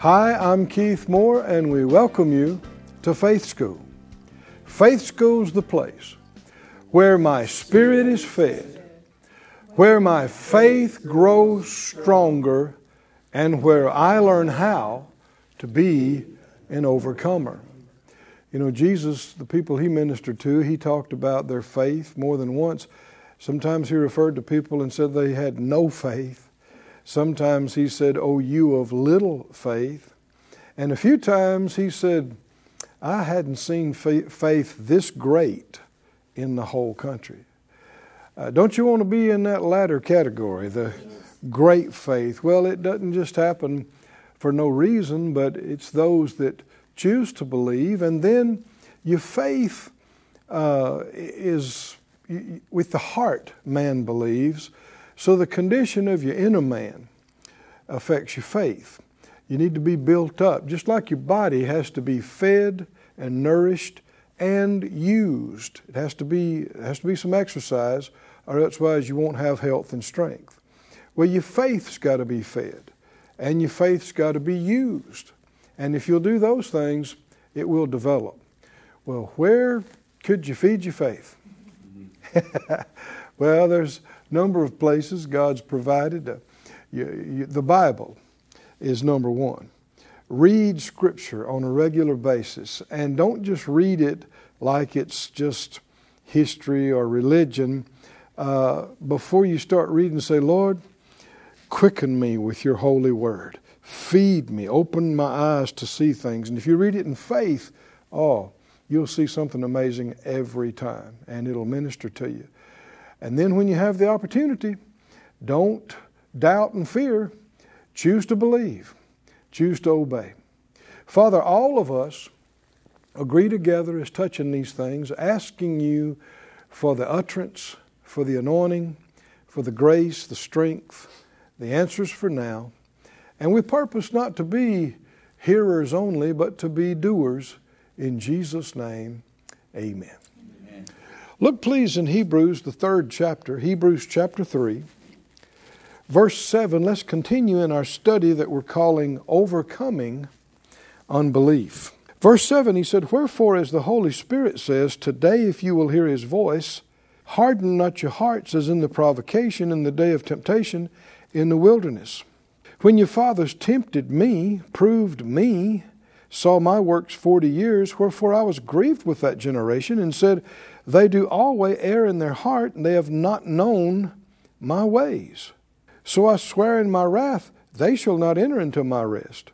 Hi, I'm Keith Moore, and we welcome you to Faith School. Faith School's the place where my spirit is fed, where my faith grows stronger, and where I learn how to be an overcomer. You know, Jesus, the people he ministered to, he talked about their faith more than once. Sometimes he referred to people and said they had no faith. Sometimes he said, Oh, you of little faith. And a few times he said, I hadn't seen faith this great in the whole country. Uh, don't you want to be in that latter category, the great faith? Well, it doesn't just happen for no reason, but it's those that choose to believe. And then your faith uh, is with the heart, man believes. So the condition of your inner man affects your faith. You need to be built up, just like your body has to be fed and nourished and used. It has to be has to be some exercise, or otherwise you won't have health and strength. Well, your faith's got to be fed, and your faith's got to be used. And if you'll do those things, it will develop. Well, where could you feed your faith? well, there's number of places God's provided. Uh, you, you, the Bible is number one. Read Scripture on a regular basis, and don't just read it like it's just history or religion. Uh, before you start reading, say, Lord, quicken me with your holy word. Feed me, open my eyes to see things. And if you read it in faith, oh, you'll see something amazing every time, and it'll minister to you. And then when you have the opportunity, don't doubt and fear. Choose to believe. Choose to obey. Father, all of us agree together as touching these things, asking you for the utterance, for the anointing, for the grace, the strength, the answers for now. And we purpose not to be hearers only, but to be doers. In Jesus' name, amen. Look, please, in Hebrews, the third chapter, Hebrews chapter 3, verse 7. Let's continue in our study that we're calling Overcoming Unbelief. Verse 7, he said, Wherefore, as the Holy Spirit says, Today, if you will hear his voice, harden not your hearts as in the provocation in the day of temptation in the wilderness. When your fathers tempted me, proved me, saw my works forty years, wherefore I was grieved with that generation, and said, they do always err in their heart, and they have not known my ways. So I swear in my wrath, they shall not enter into my rest.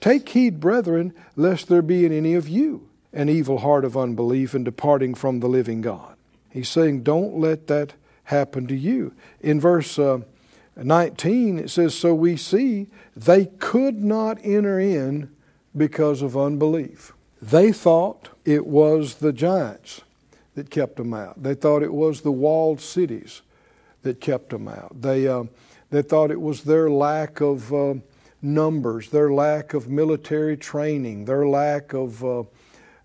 Take heed, brethren, lest there be in any of you an evil heart of unbelief in departing from the living God. He's saying, don't let that happen to you. In verse uh, 19, it says, So we see they could not enter in because of unbelief. They thought it was the giants that kept them out. They thought it was the walled cities that kept them out. They, uh, they thought it was their lack of uh, numbers, their lack of military training, their lack of uh,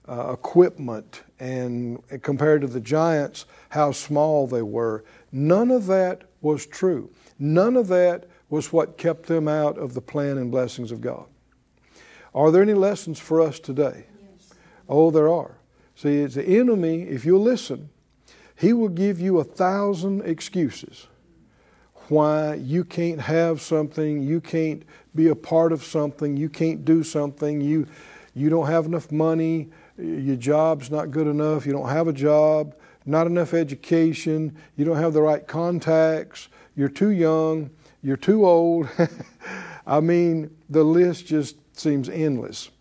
uh equipment, and compared to the giants, how small they were. None of that was true. None of that was what kept them out of the plan and blessings of God. Are there any lessons for us today? Yes. Oh, there are. See, it's the enemy, if you'll listen, he will give you a thousand excuses why you can't have something, you can't be a part of something, you can't do something, you, you don't have enough money, your job's not good enough, you don't have a job, not enough education, you don't have the right contacts, you're too young, you're too old. I mean, the list just seems endless.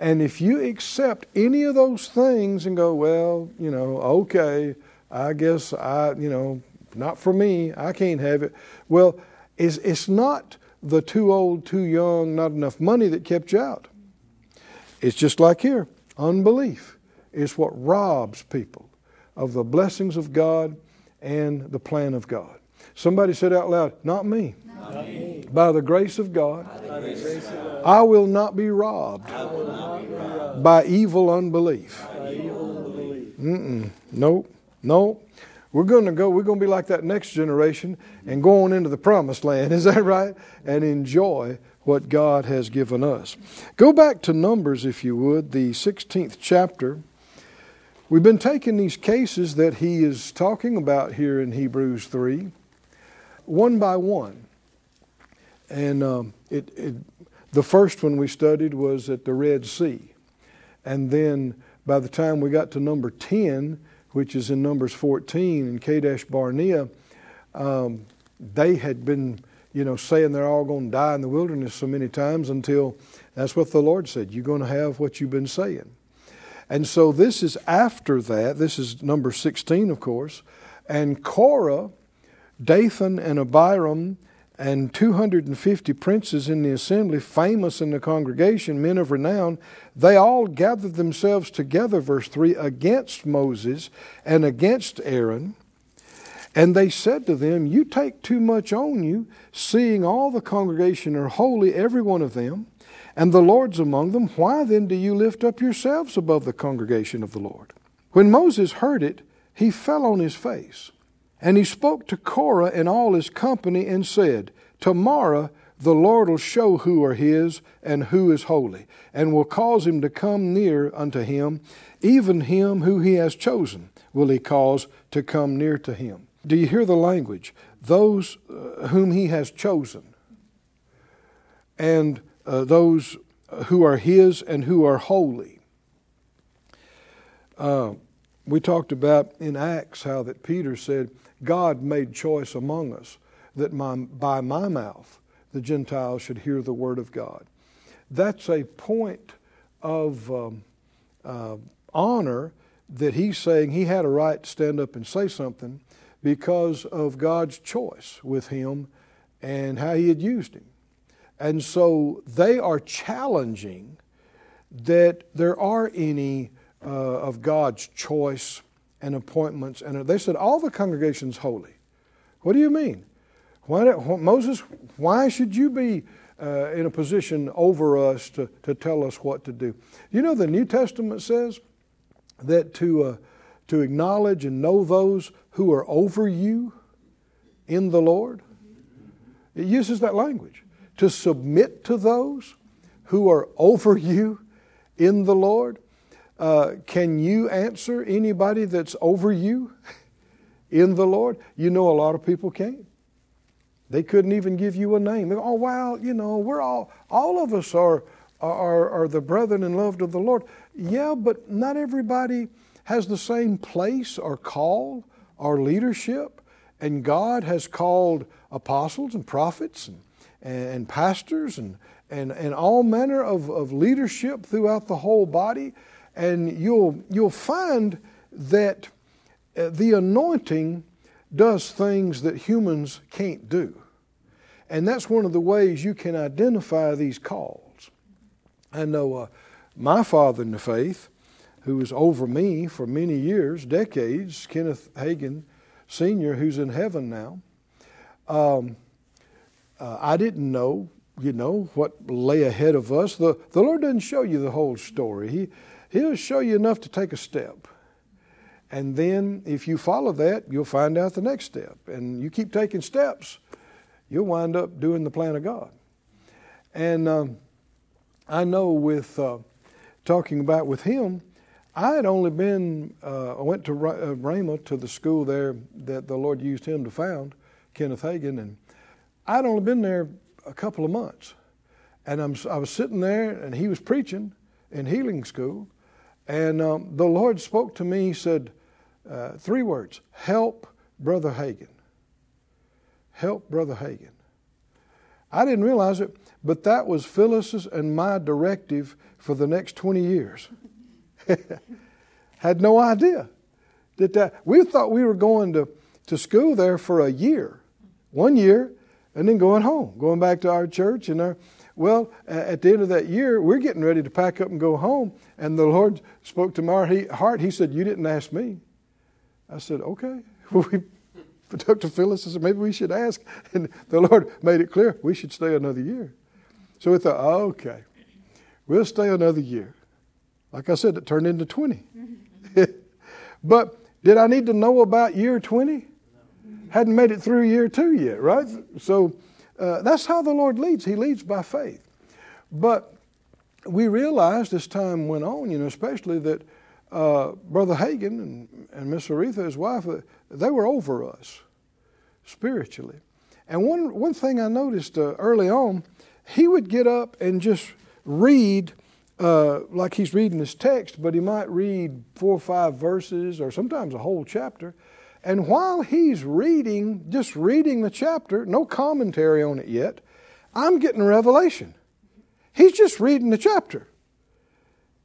And if you accept any of those things and go, well, you know, okay, I guess I, you know, not for me, I can't have it. Well, it's, it's not the too old, too young, not enough money that kept you out. It's just like here unbelief is what robs people of the blessings of God and the plan of God. Somebody said out loud, Not me. By the grace of God, I, will not be robbed, not be robbed by evil unbelief. By evil unbelief. Mm-mm. Nope. Nope. We're going to go, we're going to be like that next generation and go on into the promised land. Is that right? And enjoy what God has given us. Go back to Numbers, if you would, the 16th chapter. We've been taking these cases that he is talking about here in Hebrews 3, one by one. And um, it, it, the first one we studied was at the Red Sea. And then by the time we got to number 10, which is in Numbers 14 in Kadesh Barnea, um, they had been, you know, saying they're all going to die in the wilderness so many times until that's what the Lord said. You're going to have what you've been saying. And so this is after that. This is number 16, of course. And Korah, Dathan, and Abiram, and 250 princes in the assembly, famous in the congregation, men of renown, they all gathered themselves together, verse 3, against Moses and against Aaron. And they said to them, You take too much on you, seeing all the congregation are holy, every one of them and the Lord's among them, why then do you lift up yourselves above the congregation of the Lord? When Moses heard it, he fell on his face. And he spoke to Korah and all his company and said, Tomorrow the Lord will show who are his and who is holy, and will cause him to come near unto him, even him who he has chosen will he cause to come near to him. Do you hear the language? Those uh, whom he has chosen. And uh, those who are His and who are holy. Uh, we talked about in Acts how that Peter said, God made choice among us that my, by my mouth the Gentiles should hear the word of God. That's a point of um, uh, honor that he's saying he had a right to stand up and say something because of God's choice with him and how he had used him. And so they are challenging that there are any uh, of God's choice and appointments. And they said, all the congregation's holy. What do you mean? Why, Moses, why should you be uh, in a position over us to, to tell us what to do? You know, the New Testament says that to, uh, to acknowledge and know those who are over you in the Lord, it uses that language to submit to those who are over you in the Lord? Uh, can you answer anybody that's over you in the Lord? You know, a lot of people can't. They couldn't even give you a name. oh, well, you know, we're all, all of us are, are, are the brethren and loved of the Lord. Yeah, but not everybody has the same place or call or leadership. And God has called apostles and prophets and and, pastors and, and, and all manner of, of leadership throughout the whole body. And you'll, you'll find that uh, the anointing does things that humans can't do. And that's one of the ways you can identify these calls. I know uh, my father in the faith, who was over me for many years, decades, Kenneth Hagin Sr., who's in heaven now. Um, uh, I didn't know, you know, what lay ahead of us. The, the Lord doesn't show you the whole story. He, he'll show you enough to take a step. And then if you follow that, you'll find out the next step. And you keep taking steps, you'll wind up doing the plan of God. And um, I know with uh, talking about with him, I had only been, uh, I went to uh, to the school there that the Lord used him to found, Kenneth Hagin, and I'd only been there a couple of months. And I'm, i was sitting there, and he was preaching in healing school. And um, the Lord spoke to me. He said, uh, three words Help Brother Hagin. Help Brother Hagin. I didn't realize it, but that was Phyllis's and my directive for the next 20 years. Had no idea that, that we thought we were going to, to school there for a year, one year, and then going home, going back to our church. And our, Well, at the end of that year, we're getting ready to pack up and go home. And the Lord spoke to my heart. He said, You didn't ask me. I said, Okay. Well, we to Phyllis said, Maybe we should ask. And the Lord made it clear we should stay another year. So we thought, Okay, we'll stay another year. Like I said, it turned into 20. but did I need to know about year 20? Hadn't made it through year two yet, right? So uh, that's how the Lord leads. He leads by faith. But we realized as time went on, you know, especially that uh, Brother Hagin and, and Miss Oretha, his wife, uh, they were over us spiritually. And one, one thing I noticed uh, early on, he would get up and just read uh, like he's reading his text, but he might read four or five verses or sometimes a whole chapter. And while he's reading, just reading the chapter, no commentary on it yet, I'm getting a revelation. He's just reading the chapter.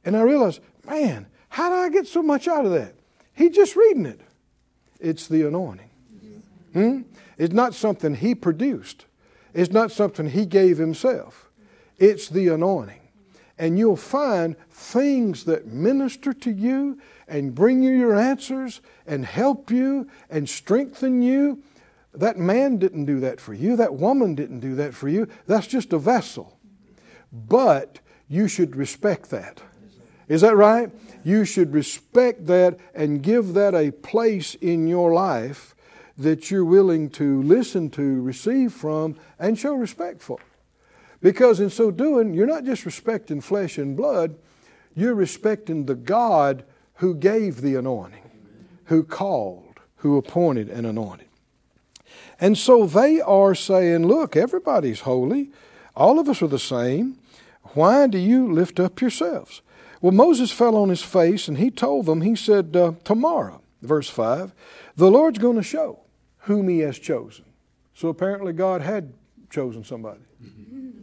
And I realize, man, how do I get so much out of that? He's just reading it. It's the anointing. Hmm? It's not something he produced, it's not something he gave himself. It's the anointing. And you'll find things that minister to you and bring you your answers and help you and strengthen you. That man didn't do that for you. That woman didn't do that for you. That's just a vessel. But you should respect that. Is that right? You should respect that and give that a place in your life that you're willing to listen to, receive from, and show respect for. Because in so doing, you're not just respecting flesh and blood, you're respecting the God who gave the anointing, who called, who appointed and anointed. And so they are saying, Look, everybody's holy. All of us are the same. Why do you lift up yourselves? Well, Moses fell on his face and he told them, He said, uh, Tomorrow, verse 5, the Lord's going to show whom he has chosen. So apparently God had chosen somebody,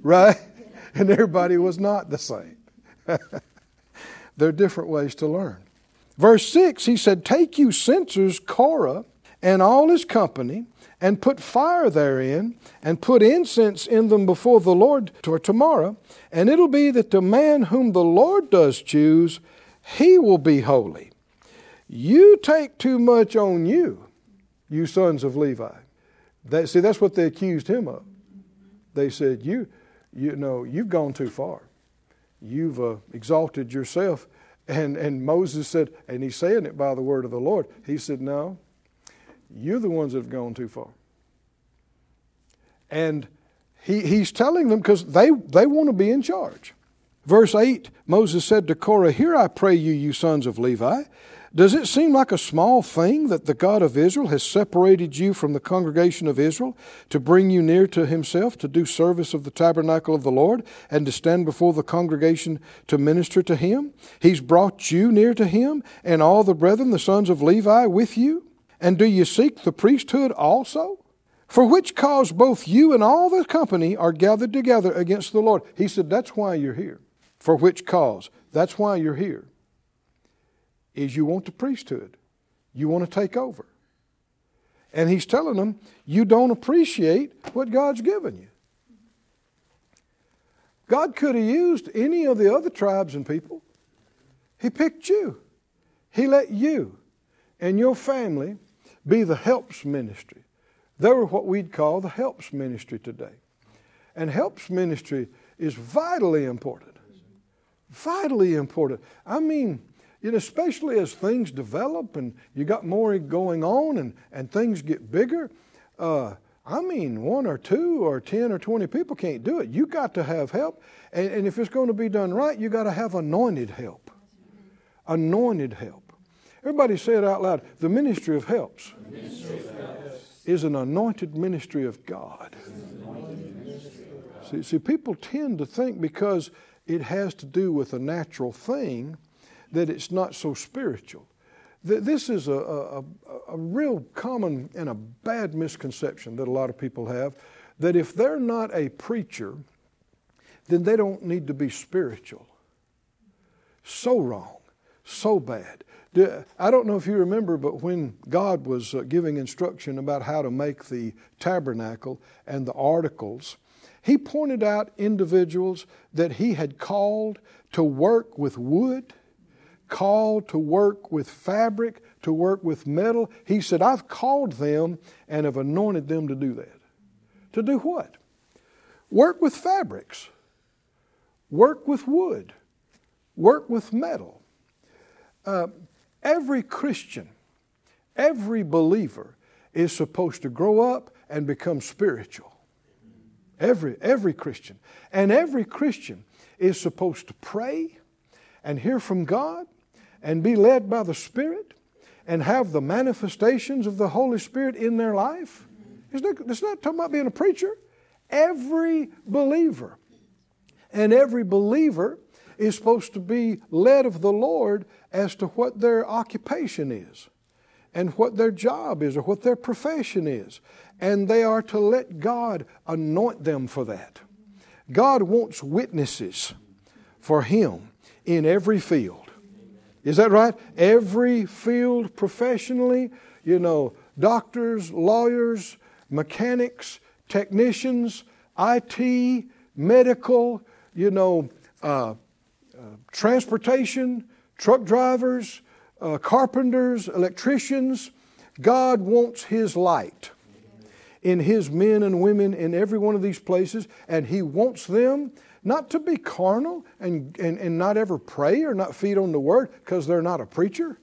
right? And everybody was not the same. there are different ways to learn. Verse 6, he said, Take you censers, Korah, and all his company, and put fire therein, and put incense in them before the Lord to tomorrow, and it'll be that the man whom the Lord does choose, he will be holy. You take too much on you, you sons of Levi. That, see, that's what they accused him of. They said, You, you know, you've gone too far. You've uh, exalted yourself and, and Moses said, and he's saying it by the word of the Lord, he said, No, you're the ones that have gone too far. And he, he's telling them because they, they want to be in charge. Verse 8 Moses said to Korah, Hear I pray you, you sons of Levi, does it seem like a small thing that the God of Israel has separated you from the congregation of Israel to bring you near to himself to do service of the tabernacle of the Lord and to stand before the congregation to minister to him? He's brought you near to him and all the brethren, the sons of Levi, with you? And do you seek the priesthood also? For which cause both you and all the company are gathered together against the Lord. He said, That's why you're here. For which cause? That's why you're here is you want the priesthood. You want to take over. And he's telling them, you don't appreciate what God's given you. God could have used any of the other tribes and people. He picked you. He let you and your family be the helps ministry. They were what we'd call the helps ministry today. And helps ministry is vitally important. Vitally important. I mean, know, especially as things develop and you got more going on and, and things get bigger. Uh, I mean, one or two or 10 or 20 people can't do it. You got to have help. And, and if it's going to be done right, you got to have anointed help. Anointed help. Everybody say it out loud. The ministry of helps, ministry of helps. is an anointed ministry of God. See, see, people tend to think because it has to do with a natural thing that it's not so spiritual. This is a, a, a, real common and a bad misconception that a lot of people have that if they're not a preacher, then they don't need to be spiritual. So wrong, so bad. I don't know if you remember, but when God was uh, giving instruction about how to make the tabernacle and the articles, He pointed out individuals that he had called to work with wood, called to work with fabric, to work with metal. He said, I've called them and have anointed them to do that. To do what? Work with fabrics, work with wood, work with metal. Uh, every Christian, every believer is supposed to grow up and become spiritual. Every, every Christian. And every Christian is supposed to pray and hear from God and be led by the Spirit and have the manifestations of the Holy Spirit in their life. It's not, it's not talking about being a preacher. Every believer and every believer is supposed to be led of the Lord as to what their occupation is and what their job is or what their profession is. And they are to let God anoint them for that. God wants witnesses for Him in every field. Is that right? Every field professionally, you know, doctors, lawyers, mechanics, technicians, IT, medical, you know, uh, uh, transportation, truck drivers, uh, carpenters, electricians. God wants His light in His men and women in every one of these places, and He wants them not to be carnal and, and, and not ever pray or not feed on the word because they're not a preacher.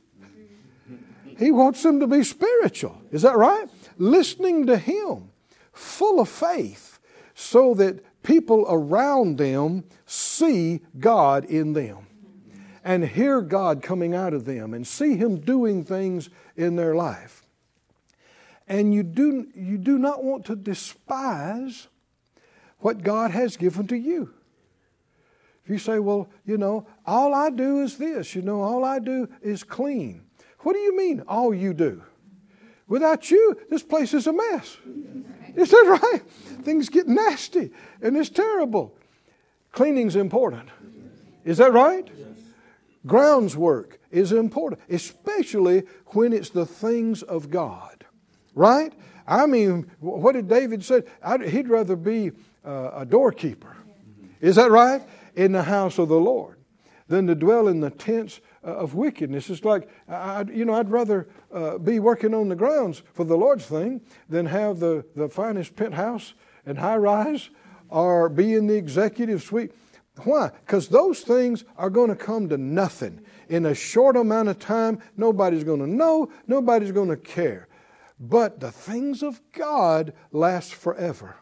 He wants them to be spiritual. Is that right? Listening to Him, full of faith, so that people around them see God in them and hear God coming out of them and see Him doing things in their life. And you do, you do not want to despise what God has given to you. If you say, well, you know, all I do is this, you know, all I do is clean. What do you mean, all you do? Without you, this place is a mess. Is that right? Things get nasty and it's terrible. Cleaning's important. Is that right? Grounds work is important, especially when it's the things of God. Right? I mean, what did David say? I'd, he'd rather be uh, a doorkeeper. Is that right? In the house of the Lord than to dwell in the tents uh, of wickedness. It's like, I, you know, I'd rather uh, be working on the grounds for the Lord's thing than have the, the finest penthouse and high rise or be in the executive suite. Why? Because those things are going to come to nothing. In a short amount of time, nobody's going to know, nobody's going to care. But the things of God last forever.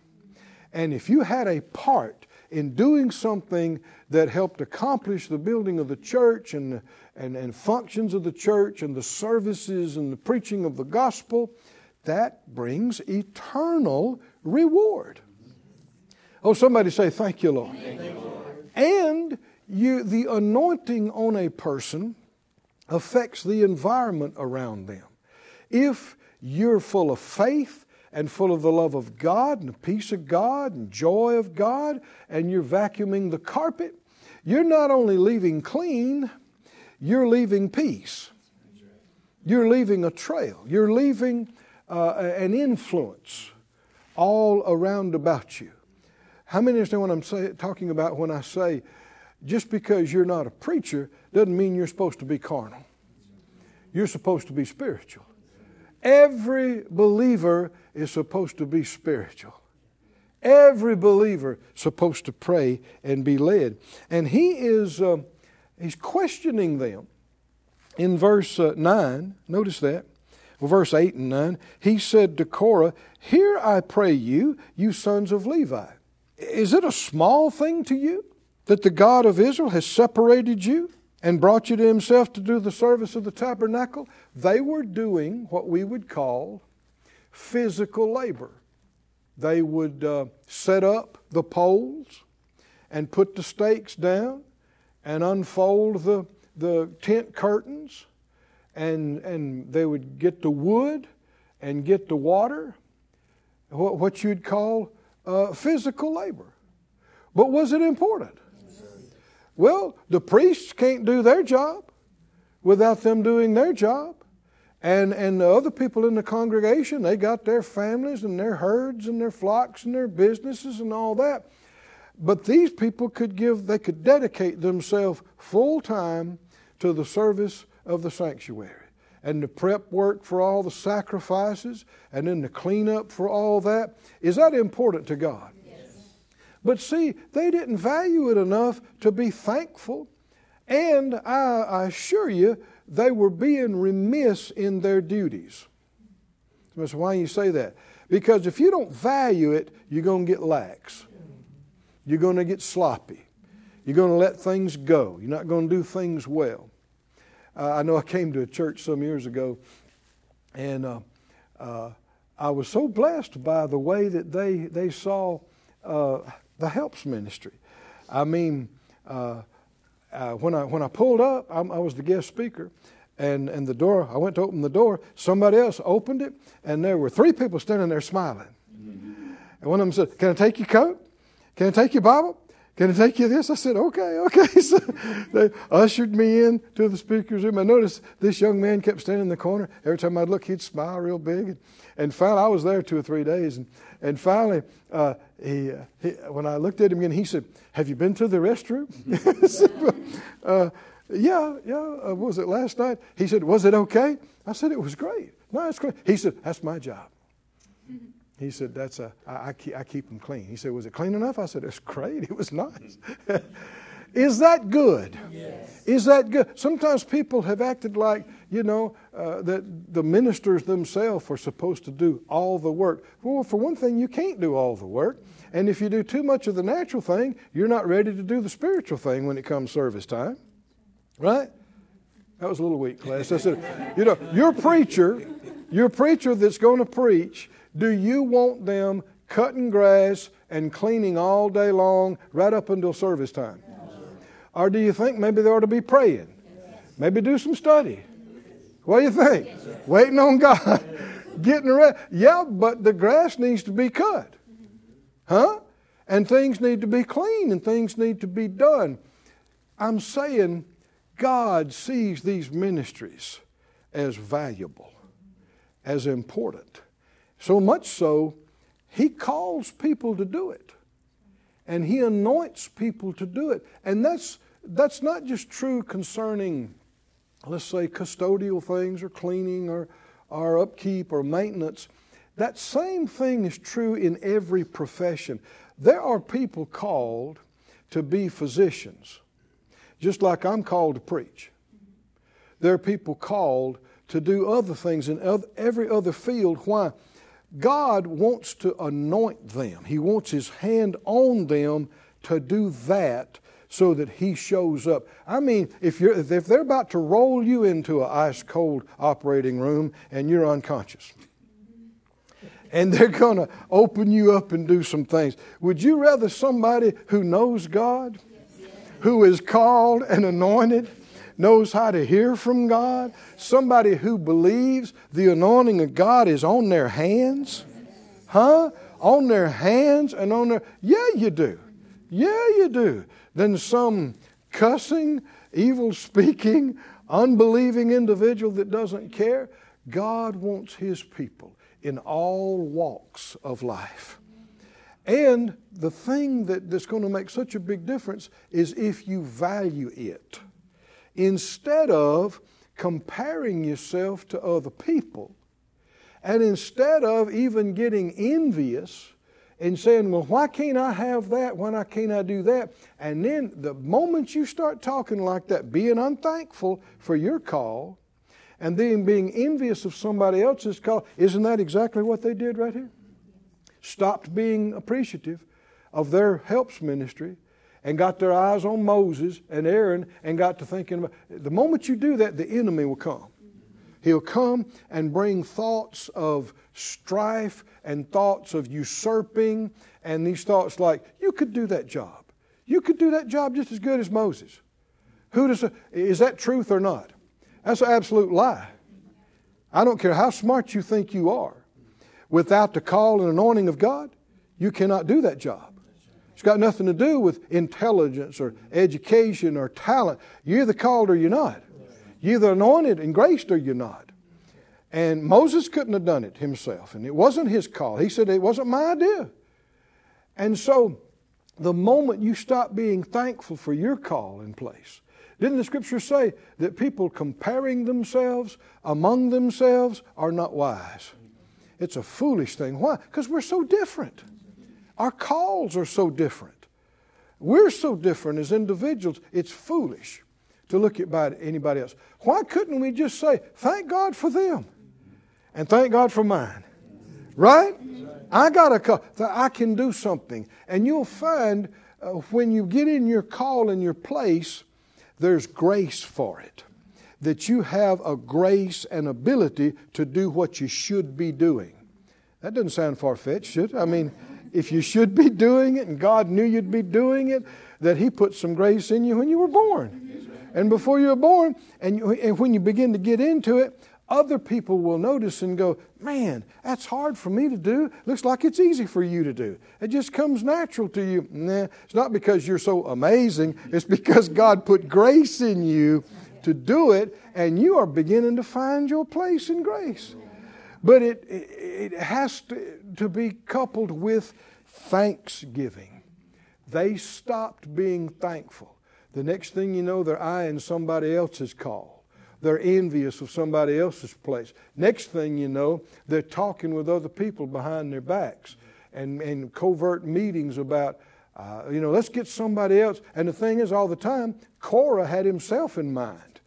And if you had a part in doing something that helped accomplish the building of the church and, and, and functions of the church and the services and the preaching of the gospel, that brings eternal reward. Oh, somebody say, Thank you, Lord. Thank you, Lord. And you, the anointing on a person affects the environment around them. If you're full of faith and full of the love of God and the peace of God and joy of God, and you're vacuuming the carpet, you're not only leaving clean, you're leaving peace. You're leaving a trail. You're leaving uh, an influence all around about you. How many understand what I'm say, talking about when I say just because you're not a preacher doesn't mean you're supposed to be carnal? You're supposed to be spiritual. Every believer is supposed to be spiritual. Every believer supposed to pray and be led. And he is uh, he's questioning them in verse uh, 9. Notice that. Well, verse 8 and 9. He said to Korah, Hear I pray you, you sons of Levi. Is it a small thing to you that the God of Israel has separated you and brought you to himself to do the service of the tabernacle? They were doing what we would call physical labor. They would uh, set up the poles and put the stakes down and unfold the, the tent curtains, and, and they would get the wood and get the water, what, what you'd call uh, physical labor. But was it important? Well, the priests can't do their job without them doing their job. And, and the other people in the congregation, they got their families and their herds and their flocks and their businesses and all that. But these people could give, they could dedicate themselves full time to the service of the sanctuary and the prep work for all the sacrifices and then the cleanup for all that. Is that important to God? But see, they didn't value it enough to be thankful. And I, I assure you, they were being remiss in their duties. Why do you say that? Because if you don't value it, you're going to get lax. You're going to get sloppy. You're going to let things go. You're not going to do things well. Uh, I know I came to a church some years ago, and uh, uh, I was so blessed by the way that they, they saw uh, the helps ministry. I mean, uh, uh, when, I, when I pulled up, I'm, i was the guest speaker, and, and the door, I went to open the door, somebody else opened it, and there were three people standing there smiling. Mm-hmm. And one of them said, Can I take your coat? Can I take your Bible? Can I take you this? I said, okay, okay. So they ushered me in to the speaker's room. I noticed this young man kept standing in the corner. Every time I'd look, he'd smile real big. And, and finally, I was there two or three days. And, and finally, uh, he, uh, he, when I looked at him again, he said, Have you been to the restroom? said, uh, yeah, yeah. Uh, was it last night? He said, Was it okay? I said, It was great. No, it's great. He said, That's my job. He said, "That's a I, I keep, I keep them clean." He said, "Was it clean enough?" I said, "It's great. It was nice." Is that good? Yes. Is that good? Sometimes people have acted like, you know, uh, that the ministers themselves are supposed to do all the work. Well, for one thing, you can't do all the work. And if you do too much of the natural thing, you're not ready to do the spiritual thing when it comes service time. Right? That was a little weak, class. I said, you know, your preacher, your preacher that's going to preach do you want them cutting grass and cleaning all day long right up until service time? Or do you think maybe they ought to be praying? Maybe do some study. What do you think? Waiting on God. Getting ready. Yeah, but the grass needs to be cut. Huh? And things need to be clean and things need to be done. I'm saying God sees these ministries as valuable, as important. So much so, he calls people to do it. And he anoints people to do it. And that's, that's not just true concerning, let's say, custodial things or cleaning or, or upkeep or maintenance. That same thing is true in every profession. There are people called to be physicians, just like I'm called to preach. There are people called to do other things in every other field. Why? God wants to anoint them, He wants His hand on them to do that so that He shows up. I mean, if, you're, if they're about to roll you into an ice cold operating room and you're unconscious, and they're going to open you up and do some things. Would you rather somebody who knows God, who is called and anointed, knows how to hear from God, somebody who believes the anointing of God is on their hands? Huh? On their hands and on their. Yeah, you do. Yeah, you do. Then some cussing, evil speaking, unbelieving individual that doesn't care. God wants His people in all walks of life. And the thing that, that's going to make such a big difference is if you value it instead of comparing yourself to other people, and instead of even getting envious and saying, Well, why can't I have that? Why can't I do that? And then the moment you start talking like that, being unthankful for your call, and then being envious of somebody else's call, isn't that exactly what they did right here? Stopped being appreciative of their helps ministry and got their eyes on Moses and Aaron and got to thinking about the moment you do that, the enemy will come. He'll come and bring thoughts of strife and thoughts of usurping and these thoughts like, you could do that job. You could do that job just as good as Moses. Who does, is that truth or not? That's an absolute lie. I don't care how smart you think you are. Without the call and anointing of God, you cannot do that job. It's got nothing to do with intelligence or education or talent. You're either called or you're not. You're either anointed and graced or you're not. And Moses couldn't have done it himself, and it wasn't his call. He said, It wasn't my idea. And so, the moment you stop being thankful for your call in place, didn't the scripture say that people comparing themselves among themselves are not wise? It's a foolish thing. Why? Because we're so different. Our calls are so different. We're so different as individuals, it's foolish to look at anybody else. Why couldn't we just say, thank God for them and thank God for mine? Right? I got a call. I can do something. And you'll find uh, when you get in your call in your place, there's grace for it. That you have a grace and ability to do what you should be doing. That doesn't sound far fetched, should it? I mean, if you should be doing it and God knew you'd be doing it, that He put some grace in you when you were born. And before you were born, and, you, and when you begin to get into it, other people will notice and go, Man, that's hard for me to do. Looks like it's easy for you to do. It just comes natural to you. Nah, it's not because you're so amazing, it's because God put grace in you to do it, and you are beginning to find your place in grace. But it, it, has to, to be coupled with thanksgiving. They stopped being thankful. The next thing you know, they're eyeing somebody else's call. They're envious of somebody else's place. Next thing you know, they're talking with other people behind their backs and, and covert meetings about, uh, you know, let's get somebody else. And the thing is, all the time, Korah had himself in mind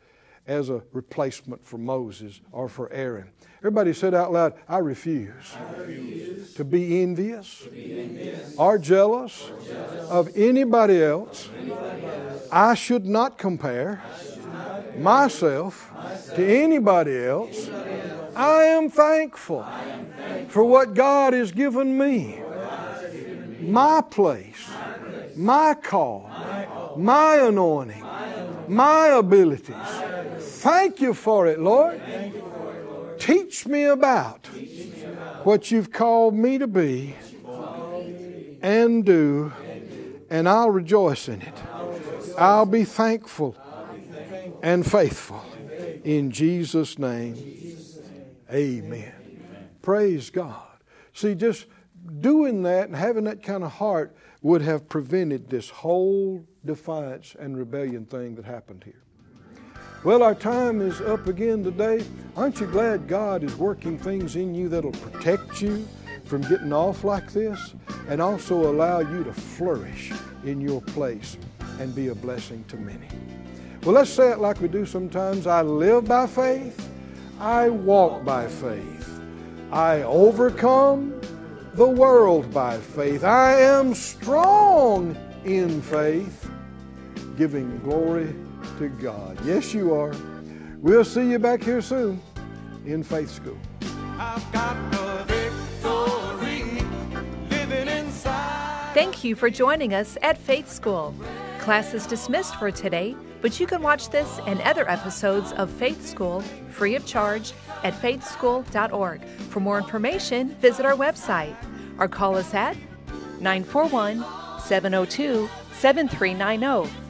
as a replacement for Moses or for Aaron. Everybody said out loud, I refuse, I refuse to, be envious, to be envious or jealous, or jealous of anybody else. Anybody else. I should not compare, should not myself, myself to anybody else. Anybody else. I am thankful, I am thankful for what God has given me. Given me. My, place, my place, my call, my, call, my anointing, my, anointing, my abilities. Thank you for it, Lord. Teach me about what you've called me to be and do, and I'll rejoice in it. I'll be thankful and faithful. In Jesus' name, amen. Praise God. See, just doing that and having that kind of heart would have prevented this whole defiance and rebellion thing that happened here. Well, our time is up again today. Aren't you glad God is working things in you that'll protect you from getting off like this and also allow you to flourish in your place and be a blessing to many? Well, let's say it like we do sometimes I live by faith, I walk by faith, I overcome the world by faith, I am strong in faith, giving glory to God. Yes, you are. We'll see you back here soon in Faith School. Thank you for joining us at Faith School. Class is dismissed for today, but you can watch this and other episodes of Faith School free of charge at faithschool.org. For more information, visit our website or call us at 941 702 7390